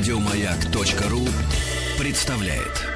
Радиомаяк.ру представляет.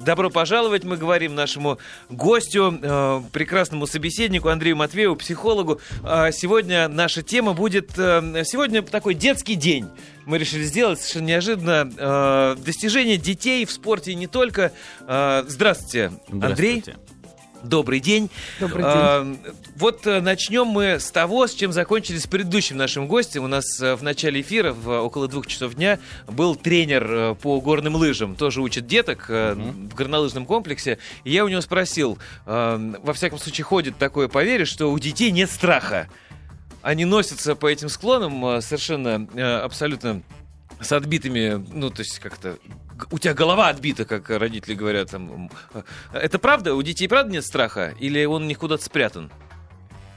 Добро пожаловать, мы говорим нашему гостю, э, прекрасному собеседнику Андрею Матвееву, психологу. Э, сегодня наша тема будет... Э, сегодня такой детский день. Мы решили сделать совершенно неожиданно э, достижение детей в спорте и не только. Э, здравствуйте, Андрей. Здравствуйте. Добрый день. Добрый день. А, вот э, начнем мы с того, с чем закончили с предыдущим нашим гостем. У нас э, в начале эфира, в, э, около двух часов дня, был тренер по горным лыжам. Тоже учит деток э, в горнолыжном комплексе. И я у него спросил, э, во всяком случае ходит такое поверье, что у детей нет страха. Они носятся по этим склонам совершенно, абсолютно с отбитыми, ну, то есть как-то у тебя голова отбита, как родители говорят. Там. э, Это правда? У детей правда нет страха? Или он куда-то спрятан?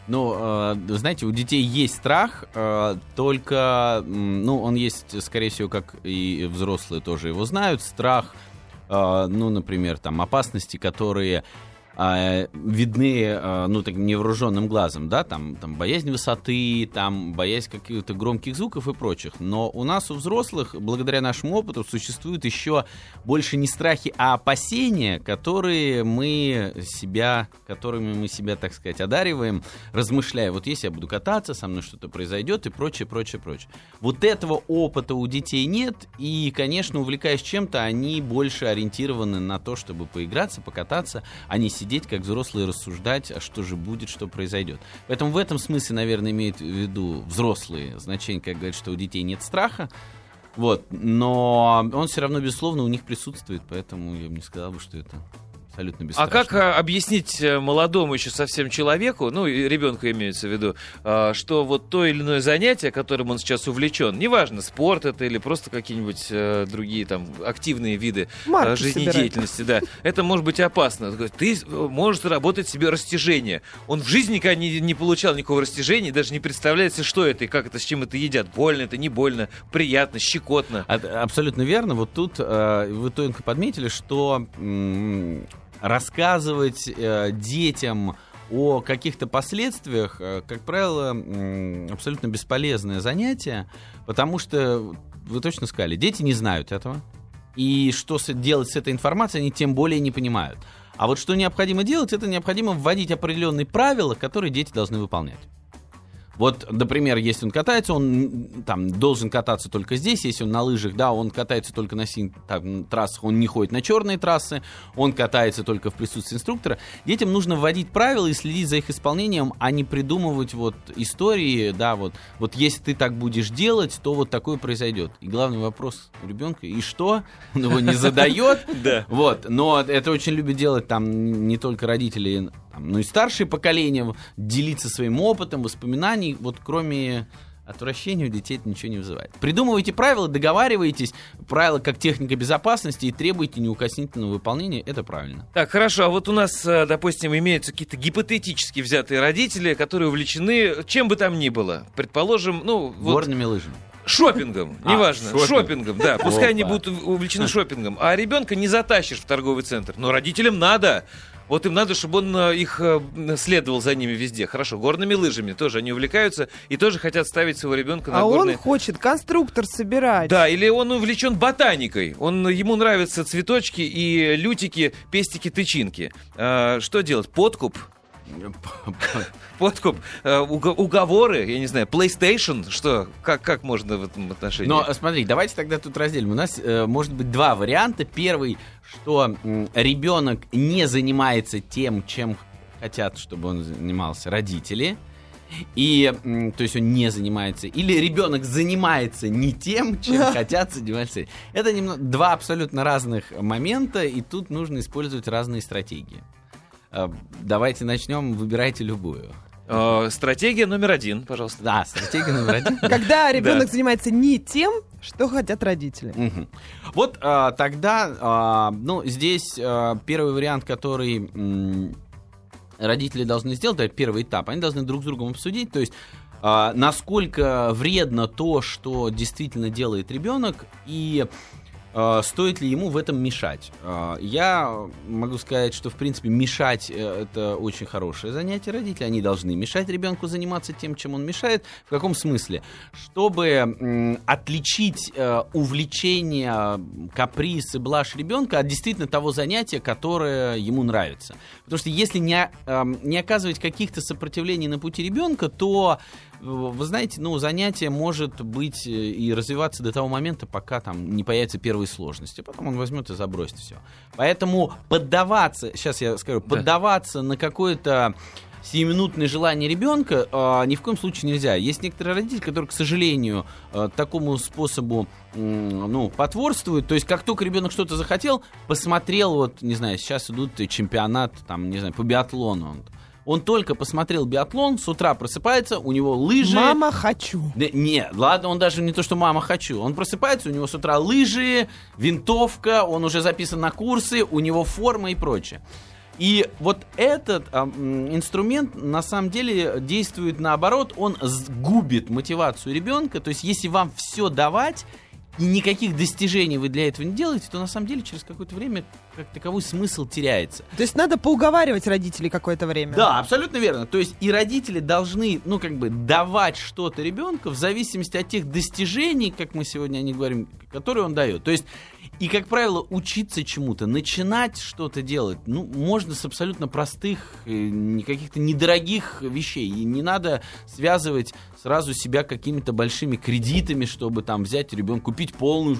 Ну, вы знаете, у детей есть страх, э, только, ну, он есть, скорее всего, как и взрослые тоже его знают. Страх, ну, например, там, опасности, которые э, видны, э, ну, так невооруженным глазом, да, там, там, боязнь высоты, там, боязнь каких-то громких звуков и прочих. Но у нас, у взрослых, благодаря нашему опыту, существуют еще больше не страхи, а опасения, которые мы себя, которыми мы себя, так сказать, одариваем, размышляя, вот если я буду кататься, со мной что-то произойдет и прочее, прочее, прочее. Вот этого опыта у детей нет, и, конечно, увлекаясь чем-то, они больше ориентированы на то, чтобы поиграться, покататься, а не сидеть, как взрослые, рассуждать, а что же будет, что произойдет. Поэтому в этом смысле, наверное, имеют в виду взрослые значения, как говорят, что у детей нет страха, вот, но он все равно, безусловно, у них присутствует, поэтому я бы не сказал бы, что это абсолютно А бесстрашно. как а, объяснить э, молодому еще совсем человеку, ну, и ребенку имеется в виду, а, что вот то или иное занятие, которым он сейчас увлечен, неважно, спорт это или просто какие-нибудь э, другие там активные виды Марки э, жизнедеятельности, да, это может быть опасно. Ты можешь заработать себе растяжение. Он в жизни никогда не, не получал никакого растяжения, даже не представляет себе, что это и как это, с чем это едят. Больно это, не больно, приятно, щекотно. От- абсолютно верно. Вот тут э, вы тонко подметили, что рассказывать э, детям о каких-то последствиях, э, как правило, м, абсолютно бесполезное занятие, потому что вы точно сказали, дети не знают этого. И что с- делать с этой информацией, они тем более не понимают. А вот что необходимо делать, это необходимо вводить определенные правила, которые дети должны выполнять. Вот, например, если он катается, он там должен кататься только здесь. Если он на лыжах, да, он катается только на синих там, трассах, он не ходит на черные трассы, он катается только в присутствии инструктора. Детям нужно вводить правила и следить за их исполнением, а не придумывать вот истории, да, вот, вот если ты так будешь делать, то вот такое произойдет. И главный вопрос у ребенка, и что? Он его не задает, Да. вот, но это очень любят делать там не только родители, там, но и старшее поколение, делиться своим опытом, воспоминаний, вот кроме отвращения у детей это ничего не вызывает. Придумывайте правила, договаривайтесь, правила как техника безопасности и требуйте неукоснительного выполнения, это правильно. Так, хорошо, а вот у нас, э, допустим, имеются какие-то гипотетически взятые родители, которые увлечены чем бы там ни было. Предположим, ну, вот Горными лыжами. шопингом, А, неважно, шопинг. шопингом, да, пускай они Опа. будут ув- увлечены шопингом, а ребенка не затащишь в торговый центр, но родителям надо. Вот им надо, чтобы он э, их э, следовал за ними везде. Хорошо, горными лыжами тоже они увлекаются и тоже хотят ставить своего ребенка на А горные... он хочет конструктор собирать. Да, или он увлечен ботаникой. Он, ему нравятся цветочки и лютики, пестики, тычинки. А, что делать? Подкуп? Подкуп? Э, уго- уговоры? Я не знаю. PlayStation? Что? Как, как можно в этом отношении? Но э, смотри, давайте тогда тут разделим. У нас э, может быть два варианта. Первый, что ребенок не занимается тем, чем хотят, чтобы он занимался родители. И, то есть он не занимается. Или ребенок занимается не тем, чем хотят заниматься. Это немного, два абсолютно разных момента, и тут нужно использовать разные стратегии. Э, Давайте начнем, выбирайте любую. Э, стратегия номер один, пожалуйста. Да, стратегия номер один. Когда ребенок занимается не тем, что хотят родители. Вот а, тогда, а, ну, здесь а, первый вариант, который м, родители должны сделать, это первый этап, они должны друг с другом обсудить, то есть насколько вредно то, что действительно делает ребенок, и э, стоит ли ему в этом мешать? Э, я могу сказать, что, в принципе, мешать э, это очень хорошее занятие родителей. Они должны мешать ребенку заниматься тем, чем он мешает. В каком смысле? Чтобы отличить э, увлечение, каприз и блажь ребенка от действительно того занятия, которое ему нравится. Потому что если не, э, не оказывать каких-то сопротивлений на пути ребенка, то вы знаете, ну, занятие может быть э, и развиваться до того момента, пока там не появятся первые сложности. Потом он возьмет и забросит все. Поэтому поддаваться, сейчас я скажу, поддаваться на какое-то сиюминутное желание ребенка э, ни в коем случае нельзя. Есть некоторые родители, которые, к сожалению, э, такому способу э, ну, потворствуют. То есть, как только ребенок что-то захотел, посмотрел, вот, не знаю, сейчас идут чемпионат, там, не знаю, по биатлону. Он, он только посмотрел биатлон, с утра просыпается, у него лыжи. Мама, хочу. Да, не, ладно, он даже не то, что мама хочу. Он просыпается, у него с утра лыжи, винтовка, он уже записан на курсы, у него форма и прочее. И вот этот а, инструмент на самом деле действует наоборот, он губит мотивацию ребенка. То есть, если вам все давать, и никаких достижений вы для этого не делаете, то на самом деле через какое-то время как таковой смысл теряется. То есть надо поуговаривать родителей какое-то время. Да, абсолютно верно. То есть и родители должны, ну, как бы давать что-то ребенку в зависимости от тех достижений, как мы сегодня о них говорим, которые он дает. То есть и, как правило, учиться чему-то, начинать что-то делать, ну, можно с абсолютно простых, э, каких-то недорогих вещей. И не надо связывать сразу себя какими-то большими кредитами, чтобы там взять ребенка, купить полную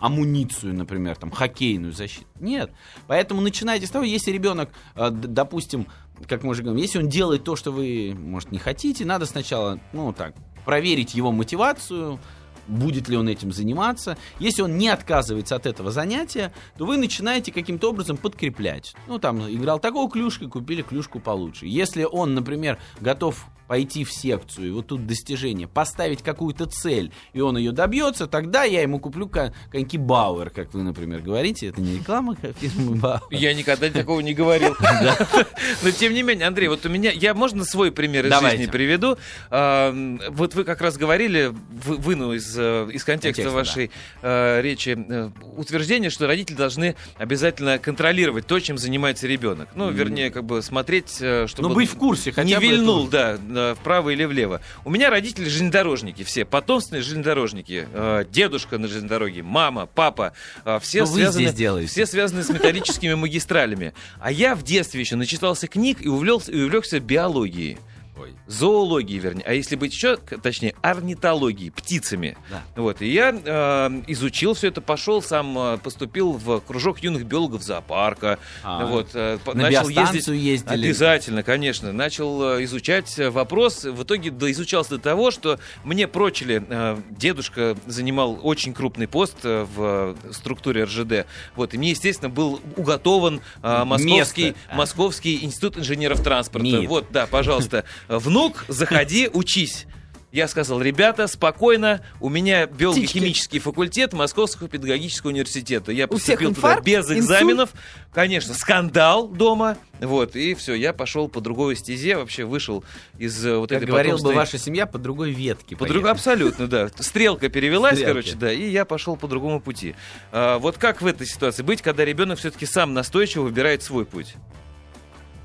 амуницию, например, там, хоккейную защиту. Нет. Поэтому начинайте с того, если ребенок, э, допустим, как мы уже говорим, если он делает то, что вы, может, не хотите, надо сначала, ну, так, проверить его мотивацию, будет ли он этим заниматься. Если он не отказывается от этого занятия, то вы начинаете каким-то образом подкреплять. Ну, там, играл такого клюшкой, купили клюшку получше. Если он, например, готов пойти в секцию, и вот тут достижение, поставить какую-то цель, и он ее добьется, тогда я ему куплю коньки Бауэр, как вы, например, говорите. Это не реклама фирмы Бауэр. Я никогда такого не говорил. Но тем не менее, Андрей, вот у меня, я можно свой пример из жизни приведу. Вот вы как раз говорили, выну из, э, контекста вашей э, речи э, утверждение, что родители должны обязательно контролировать то, чем занимается ребенок. Ну, вернее, как бы смотреть, чтобы... Ну, быть в курсе, хотя Не вильнул, да, вправо или влево. У меня родители железнодорожники все, потомственные железнодорожники. Э, дедушка на железнодороге, мама, папа. Э, все, Что связаны, все связаны с металлическими магистралями. А я в детстве еще начитался книг и увлекся, и увлекся биологией. Ой. Зоологии, вернее. А если быть еще, точнее, орнитологии, птицами. Да. Вот. И я э, изучил все это, пошел, сам э, поступил в кружок юных биологов зоопарка. А, вот, э, на начал ездить. ездили. Обязательно, конечно. Начал э, изучать вопрос. В итоге доизучался до того, что мне прочили. Э, дедушка занимал очень крупный пост э, в структуре РЖД. Вот. И мне, естественно, был уготован э, московский, Место. московский институт инженеров транспорта. МИД. Вот, да, пожалуйста. Внук, заходи, учись. Я сказал, ребята, спокойно, у меня биолого-химический факультет Московского педагогического университета. Я поступил туда без экзаменов. Инсульт? Конечно, скандал дома. Вот, и все, я пошел по другой стезе, вообще вышел из э, вот как этой говорил потомственной... бы ваша семья, по другой ветке. По друг... Абсолютно, да. Стрелка перевелась, Стрелки. короче, да, и я пошел по другому пути. А, вот как в этой ситуации быть, когда ребенок все-таки сам настойчиво выбирает свой путь?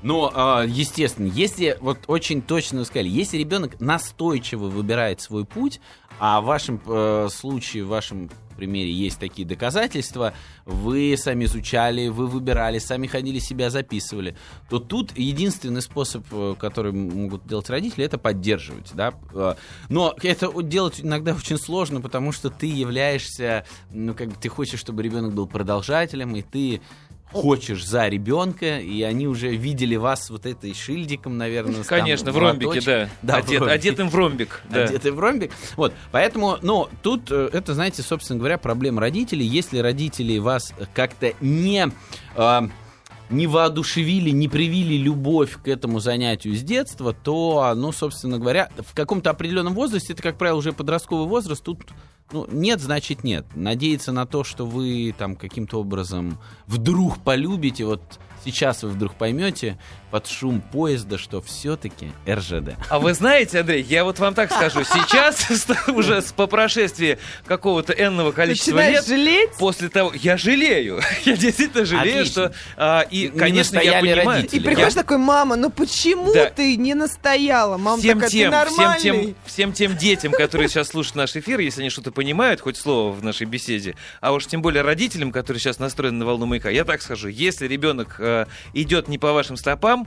Но, а, естественно, если, вот очень точно сказали, если ребенок настойчиво выбирает свой путь, а в вашем э, случае, в вашем примере есть такие доказательства, вы сами изучали, вы выбирали, сами ходили себя записывали, то тут единственный способ, э, который могут делать родители, это поддерживать. Да? Э, но это делать иногда очень сложно, потому что ты являешься, ну, как бы ты хочешь, чтобы ребенок был продолжателем, и ты хочешь за ребенка, и они уже видели вас вот этой шильдиком, наверное. Конечно, там, в ромбике, да. да Одет, в ромбике. Одетым в ромбик. Да. Одетым в ромбик. Вот, поэтому, ну, тут э, это, знаете, собственно говоря, проблема родителей. Если родители вас как-то не... Э, не воодушевили, не привили любовь к этому занятию с детства, то, ну, собственно говоря, в каком-то определенном возрасте, это, как правило, уже подростковый возраст, тут Ну, нет, значит нет. Надеяться на то, что вы там каким-то образом вдруг полюбите, вот сейчас вы вдруг поймете под шум поезда, что все-таки РЖД. А вы знаете, Андрей, я вот вам так скажу, сейчас уже по прошествии какого-то энного количества Начинаешь лет, жалеть? после того, я жалею, я действительно жалею, Отлично. что а, и, Не конечно, я понимаю, родители. И приходишь я- такой, мама, ну почему Да. ты не настояла? Мама всем такая, тем, ты всем нормальный? тем, всем тем детям, которые сейчас слушают наш эфир, если они что-то понимают, хоть слово в нашей беседе, а уж тем более родителям, которые сейчас настроены на волну маяка, я так скажу, если ребенок э, идет не по вашим стопам,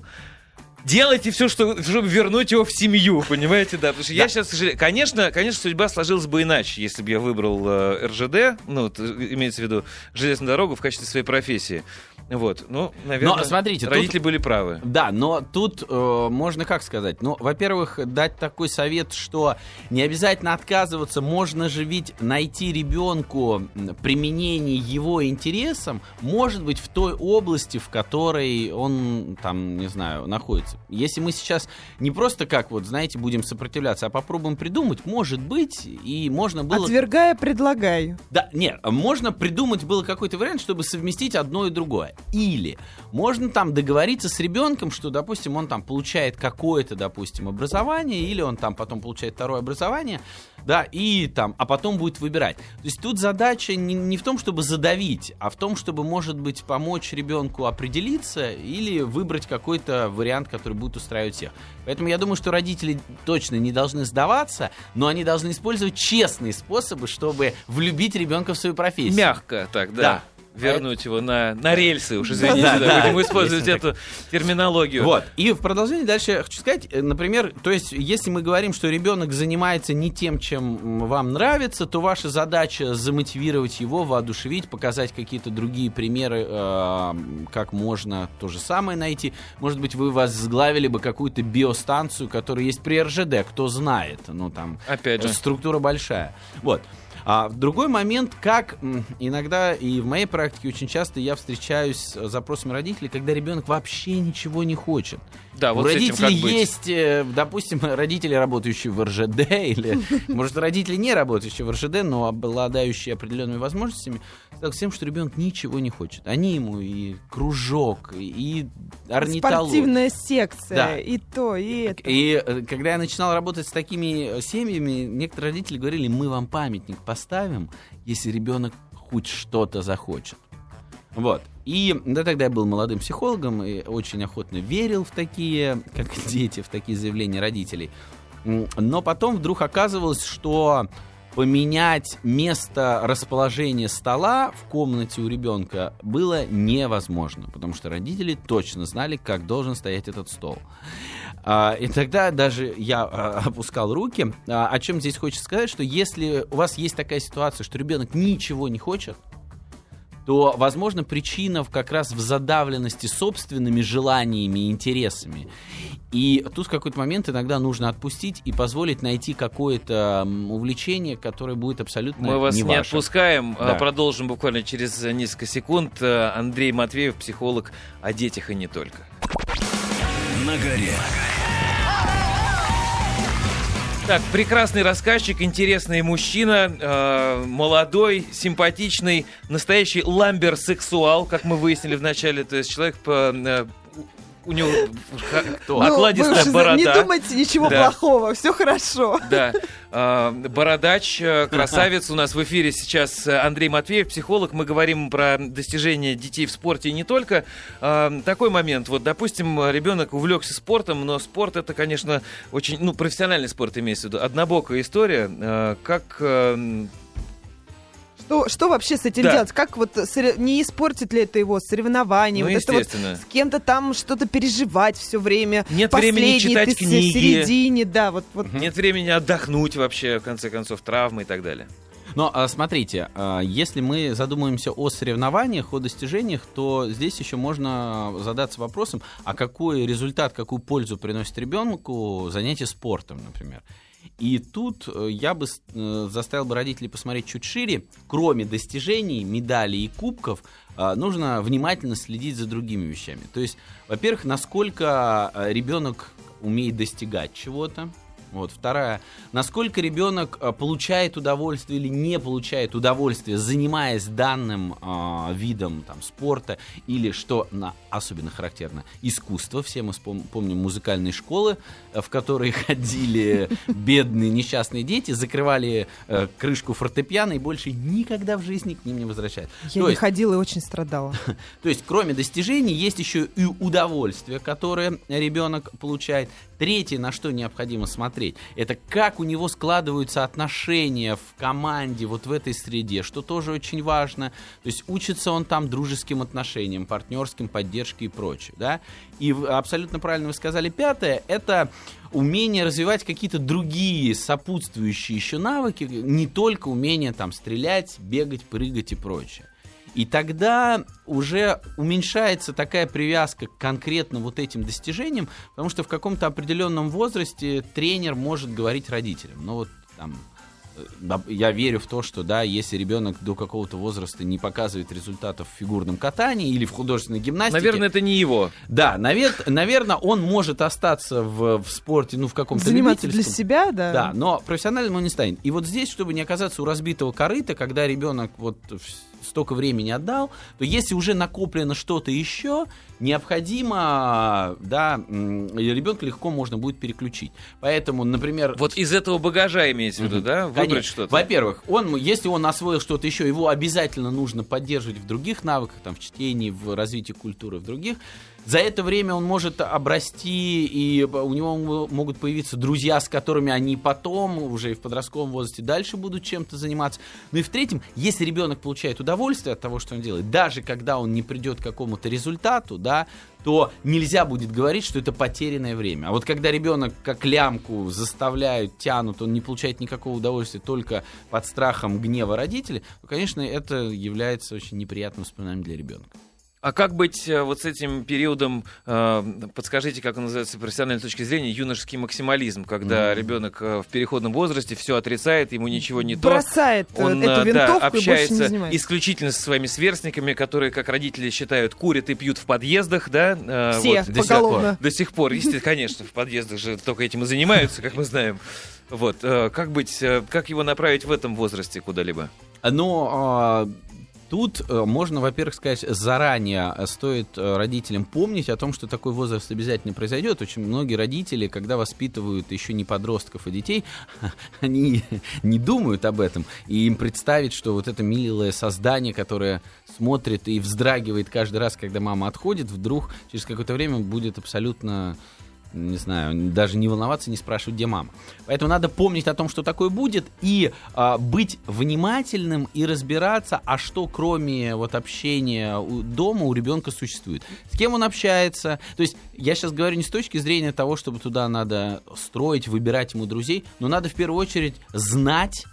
Делайте все, что, чтобы вернуть его в семью, понимаете, да? Потому что я сейчас, конечно, конечно, судьба сложилась бы иначе, если бы я выбрал э, РЖД, ну, вот, э, имеется в виду железную дорогу в качестве своей профессии. Вот, ну, наверное, Но, смотрите, тут- родители были правы. Да, но тут э, можно как сказать? Ну, во-первых, дать такой совет, что не обязательно отказываться, можно же ведь найти ребенку применение его интересам, может быть, в той области, в которой он, там, не знаю, находится. Если мы сейчас не просто как, вот, знаете, будем сопротивляться, а попробуем придумать, может быть, и можно было... Отвергая, предлагаю. Да, нет, можно придумать было какой-то вариант, чтобы совместить одно и другое. Или можно там договориться с ребенком, что, допустим, он там получает какое-то, допустим, образование, или он там потом получает второе образование, да, и там, а потом будет выбирать. То есть тут задача не, не в том, чтобы задавить, а в том, чтобы, может быть, помочь ребенку определиться или выбрать какой-то вариант, который будет устраивать всех. Поэтому я думаю, что родители точно не должны сдаваться, но они должны использовать честные способы, чтобы влюбить ребенка в свою профессию. Мягко так, да. Да. Вернуть его на, на рельсы, уж извините, Да, да, будем использовать эту терминологию. Вот. И в продолжение дальше я хочу сказать, э, например, то есть, если мы говорим, что ребенок занимается не тем, чем вам нравится, то ваша задача замотивировать его, воодушевить, показать какие-то другие примеры, э, как можно то же самое найти. Может быть, вы возглавили бы какую-то биостанцию, которая есть при РЖД, кто знает. Ну, там Опять же. структура большая. Вот. А в другой момент, как иногда и в моей практике очень часто я встречаюсь с запросами родителей, когда ребенок вообще ничего не хочет. Да, У вот этим родителей как быть? есть, э, допустим, родители, работающие в РЖД, или, может, родители не работающие в РЖД, но обладающие определенными возможностями, с тем, что ребенок ничего не хочет. Они ему и кружок, и орнитология. Спортивная секция, Да. и то, и это. И э, когда я начинал работать с такими семьями, некоторые родители говорили, мы вам памятник поставим, если ребенок хоть что-то захочет. Вот. И да, тогда я был молодым психологом и очень охотно верил в такие, как дети, в такие заявления родителей. Но потом вдруг оказывалось, что поменять место расположения стола в комнате у ребенка было невозможно, потому что родители точно знали, как должен стоять этот стол. А, И тогда даже я а, опускал руки. А, О чем здесь хочется сказать, что если у вас есть такая ситуация, что ребенок ничего не хочет, то, возможно, причина в- как раз в задавленности собственными желаниями и интересами. И тут в какой-то момент иногда нужно отпустить и позволить найти какое-то увлечение, которое будет абсолютно Мы вас не, не, ваше. отпускаем, Да. продолжим буквально через несколько секунд. Андрей Матвеев, психолог о детях и не только. На горе. Так, прекрасный рассказчик, интересный мужчина, э, молодой, симпатичный, настоящий ламбер-сексуал, как мы выяснили в начале. То есть человек по, э, у него Кто? Ну, окладистая за- борода. Не думайте ничего Да. плохого, все хорошо. Да. Э, Бородач, э, красавец. У нас в эфире сейчас э, Андрей Матвеев, психолог. Мы говорим про достижения детей в спорте и не только. Э, Такой момент. Вот, допустим, ребенок увлекся спортом, но спорт это, конечно, очень, ну, профессиональный спорт имеется в виду. Однобокая история. Э, Как э, Что, что вообще с этим Да. делать? Как вот не испортит ли это его соревнования? Ну, вот это вот с кем-то там что-то переживать все время. Нет Последний, времени читать ты книги. В середине, да, вот, вот нет времени отдохнуть вообще, в конце концов, травмы и так далее. Но а, смотрите, а, если мы задумаемся о соревнованиях, о достижениях, то здесь еще можно задаться вопросом, а какой результат, какую пользу приносит ребенку занятие спортом, например. И тут э, я бы э, заставил бы родителей посмотреть чуть шире. Кроме достижений, медалей и кубков, а, нужно внимательно следить за другими вещами. То есть, во-первых, насколько э, ребенок умеет достигать чего-то, Вот вторая. Насколько ребенок э, получает удовольствие или не получает удовольствие, занимаясь данным э, видом там, спорта или, что на, особенно характерно, искусство. Все мы спом- помним музыкальные школы, э, в которые ходили бедные несчастные дети, закрывали э, крышку фортепиано и больше никогда в жизни к ним не возвращались. Я То не есть- ходила и очень страдала. то есть, кроме достижений, есть еще и удовольствие, которое ребенок получает. Третье, на что необходимо смотреть, это как у него складываются отношения в команде, вот в этой среде, что тоже очень важно. То есть учится он там дружеским отношениям, партнерским, поддержке и прочее. Да? И абсолютно правильно вы сказали, пятое, это умение развивать какие-то другие сопутствующие еще навыки, не только умение там стрелять, бегать, прыгать и прочее. И тогда уже уменьшается такая привязка к конкретно вот этим достижениям, потому что в каком-то определенном возрасте тренер может говорить родителям. Ну вот там э, я верю в то, что да, если ребенок до какого-то возраста не показывает результатов в фигурном катании или в художественной гимнастике, Наверное, это не его. да, навер- наверное, он может остаться в, в спорте, ну в каком-то Заниматься для себя, да. Да, но профессиональным он не станет. И вот здесь, чтобы не оказаться у разбитого корыта, когда ребенок вот столько времени отдал, то если уже накоплено что-то еще, необходимо, да, ребенка легко можно будет переключить. Поэтому, например, Вот из этого багажа имеется в виду, да? Выбрать что-то. Во-первых, он, если он освоил что-то еще, его обязательно нужно поддерживать в других навыках, там, в чтении, в развитии культуры, в других. За это время он может обрасти, и у него могут появиться друзья, с которыми они потом, уже и в подростковом возрасте, дальше будут чем-то заниматься. Ну и в-третьем, если ребенок получает удовольствие от того, что он делает, даже когда он не придет к какому-то результату, да, то нельзя будет говорить, что это потерянное время. А вот когда ребенок как лямку заставляют, тянут, он не получает никакого удовольствия только под страхом гнева родителей, то, конечно, это является очень неприятным воспоминанием для ребенка. А как быть э, вот с этим периодом, э, подскажите, как он называется с профессиональной точки зрения, юношеский максимализм, когда ребенок э, в переходном возрасте все отрицает, ему ничего не то. Бросает э, Он эту да, винтовку и больше общается не занимается. исключительно со своими сверстниками, которые, как родители считают, курят и пьют в подъездах, да? Все вот. до сих поголовно. До сих пор, естественно, конечно, в подъездах же только этим и занимаются, как мы знаем. Вот, как быть, как его направить в этом возрасте куда-либо? Но а, тут э, можно, во-первых, сказать, заранее э, стоит э, родителям помнить о том, что такой возраст обязательно произойдет. Очень многие родители, когда воспитывают еще не подростков, а детей, они не думают об этом. И им представить, что вот это милое создание, которое смотрит и вздрагивает каждый раз, когда мама отходит, вдруг через какое-то время будет абсолютно не знаю, даже не волноваться, не спрашивать, где мама. Поэтому надо помнить о том, что такое будет, и а, быть внимательным и разбираться, а что кроме вот общения у- дома у ребенка существует. С кем он общается. То есть я сейчас говорю не с точки зрения того, чтобы туда надо строить, выбирать ему друзей, но надо в первую очередь знать,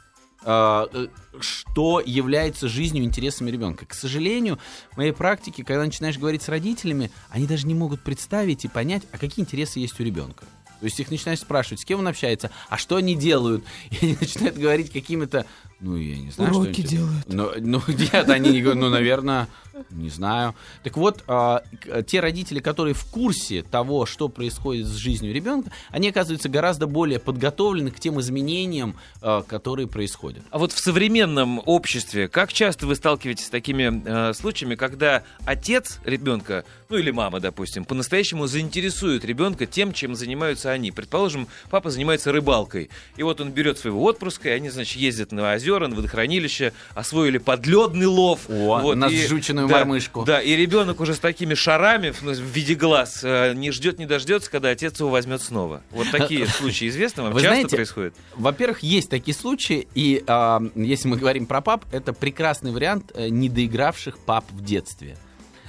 что является жизнью интересами ребенка. К сожалению, в моей практике, когда начинаешь говорить с родителями, они даже не могут представить и понять, а какие интересы есть у ребенка. То есть их начинаешь спрашивать, с кем он общается, а что они делают. И они начинают говорить какими-то, ну, я не знаю, что Уроки они делают. Ну, ну, нет, они не говорят, ну, наверное, не знаю. Так вот, а, те родители, которые в курсе того, что происходит с жизнью ребенка, они оказываются гораздо более подготовлены к тем изменениям, а, которые происходят. А вот в современном обществе, как часто вы сталкиваетесь с такими э, случаями, когда отец ребенка, ну или мама, допустим, по-настоящему заинтересует ребенка тем, чем занимаются они? Предположим, папа занимается рыбалкой, и вот он берет своего отпрыска, и они, значит, ездят на озера, на водохранилище, освоили подледный лов. О, вот, на и- сжученную да, мормышку. Да, и ребенок уже с такими шарами в, в виде глаз э, не ждет, не дождется, когда отец его возьмет снова. Вот такие случаи известны вам? Вы Часто знаете, происходит? Во-первых, есть такие случаи, и а, если мы говорим про пап, это прекрасный вариант э, недоигравших пап в детстве.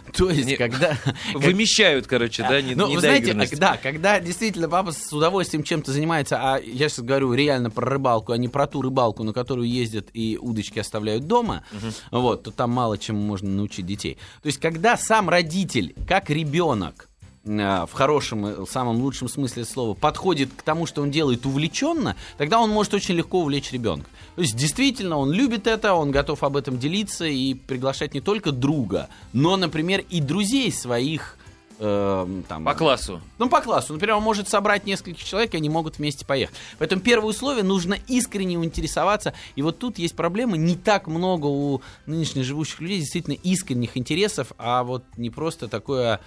То есть, Не- когда... Вымещают, короче, да, не, ну, вы знаете, а, да, когда действительно папа с удовольствием чем-то занимается, а я сейчас говорю реально про рыбалку, а не про ту рыбалку, на которую ездят и удочки оставляют дома, вот, то там мало чем можно научить детей. То есть, когда сам родитель, как ребенок, в хорошем, самом лучшем смысле слова, подходит к тому, что он делает увлеченно, тогда он может очень легко увлечь ребенка. То есть, действительно, он любит это, он готов об этом делиться и приглашать не только друга, но, например, и друзей своих э, там... По классу. Ну, по классу. Например, он может собрать нескольких человек, и они могут вместе поехать. Поэтому первое условие нужно искренне интересоваться. И вот тут есть проблема. Не так много у нынешних живущих людей действительно искренних интересов, а вот не просто такое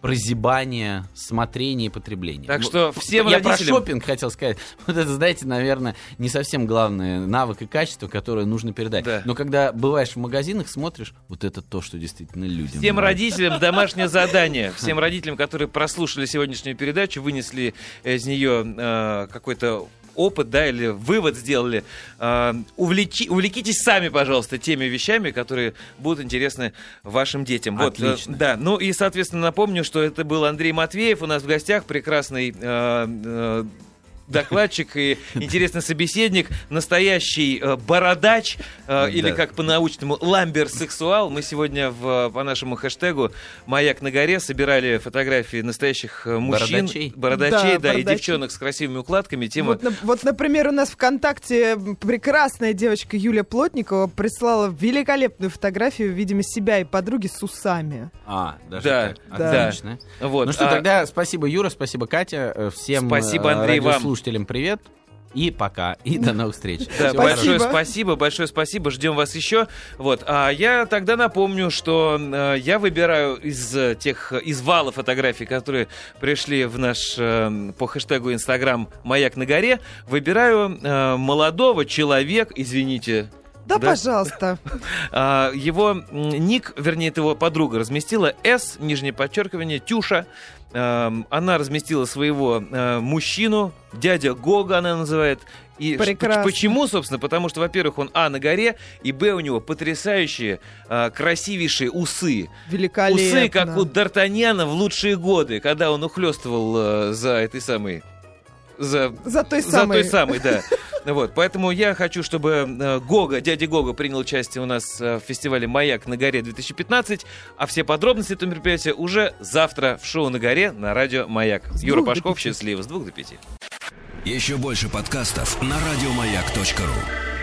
прозябание, смотрение и потребление. Так что всем Я родителям... про шопинг хотел сказать. Вот это, знаете, наверное, не совсем главное навык и качество, которое нужно передать. Да. Но когда бываешь в магазинах, смотришь, вот это то, что действительно людям Всем нравится. родителям домашнее задание. Всем родителям, которые прослушали сегодняшнюю передачу, вынесли из нее э, какой-то опыт, да, или вывод сделали. Э, увлечи- увлекитесь сами, пожалуйста, теми вещами, которые будут интересны вашим детям. Вот, э, Отлично. да, ну и, соответственно, напомню, что это был Андрей Матвеев у нас в гостях, прекрасный э, э, докладчик и интересный собеседник, настоящий э, бородач, э, или Да. как по-научному ламбер-сексуал. Мы сегодня в, по нашему хэштегу «Маяк на горе» собирали фотографии настоящих э, мужчин, Бородачей. бородачей, Да, да, и бородачи. девчонок с красивыми укладками. Тема Вот, на- вот, например, у нас ВКонтакте прекрасная девочка Юлия Плотникова прислала великолепную фотографию, видимо, себя и подруги с усами. А, даже Да, так. да. Отлично. Вот. Ну что, а- тогда спасибо, Юра, спасибо, Катя. Всем Спасибо, Андрей, вам. Радиослушателям привет. И пока. И до новых встреч. Да, Спасибо. большое спасибо, большое спасибо, ждем вас еще. Вот, а я тогда напомню, что э, я выбираю из э, тех из вала фотографий, которые пришли в наш э, по хэштегу Инстаграм Маяк на горе, выбираю э, молодого человека, извините. Да, Да? пожалуйста. А, его ник, вернее, это его подруга разместила С, нижнее подчеркивание, Тюша. Эм, Она разместила своего э, мужчину, дядя Гога она называет. И Прекрасно. поч- почему, собственно? Потому что, во-первых, он А на горе, и Б у него потрясающие, э, красивейшие усы. Великолепно. Усы, как у Д'Артаньяна в лучшие годы, когда он ухлестывал э, за этой самой... За За той за самой... той самой, да. Вот, поэтому я хочу, чтобы э, Гога, дядя Гога принял участие у нас э, в фестивале «Маяк на горе 2015», а все подробности этого мероприятия уже завтра в шоу «На горе» на радио «Маяк». Юра двух до Пашков, счастливо, с двух до пяти. Еще больше подкастов на радиомаяк.ру.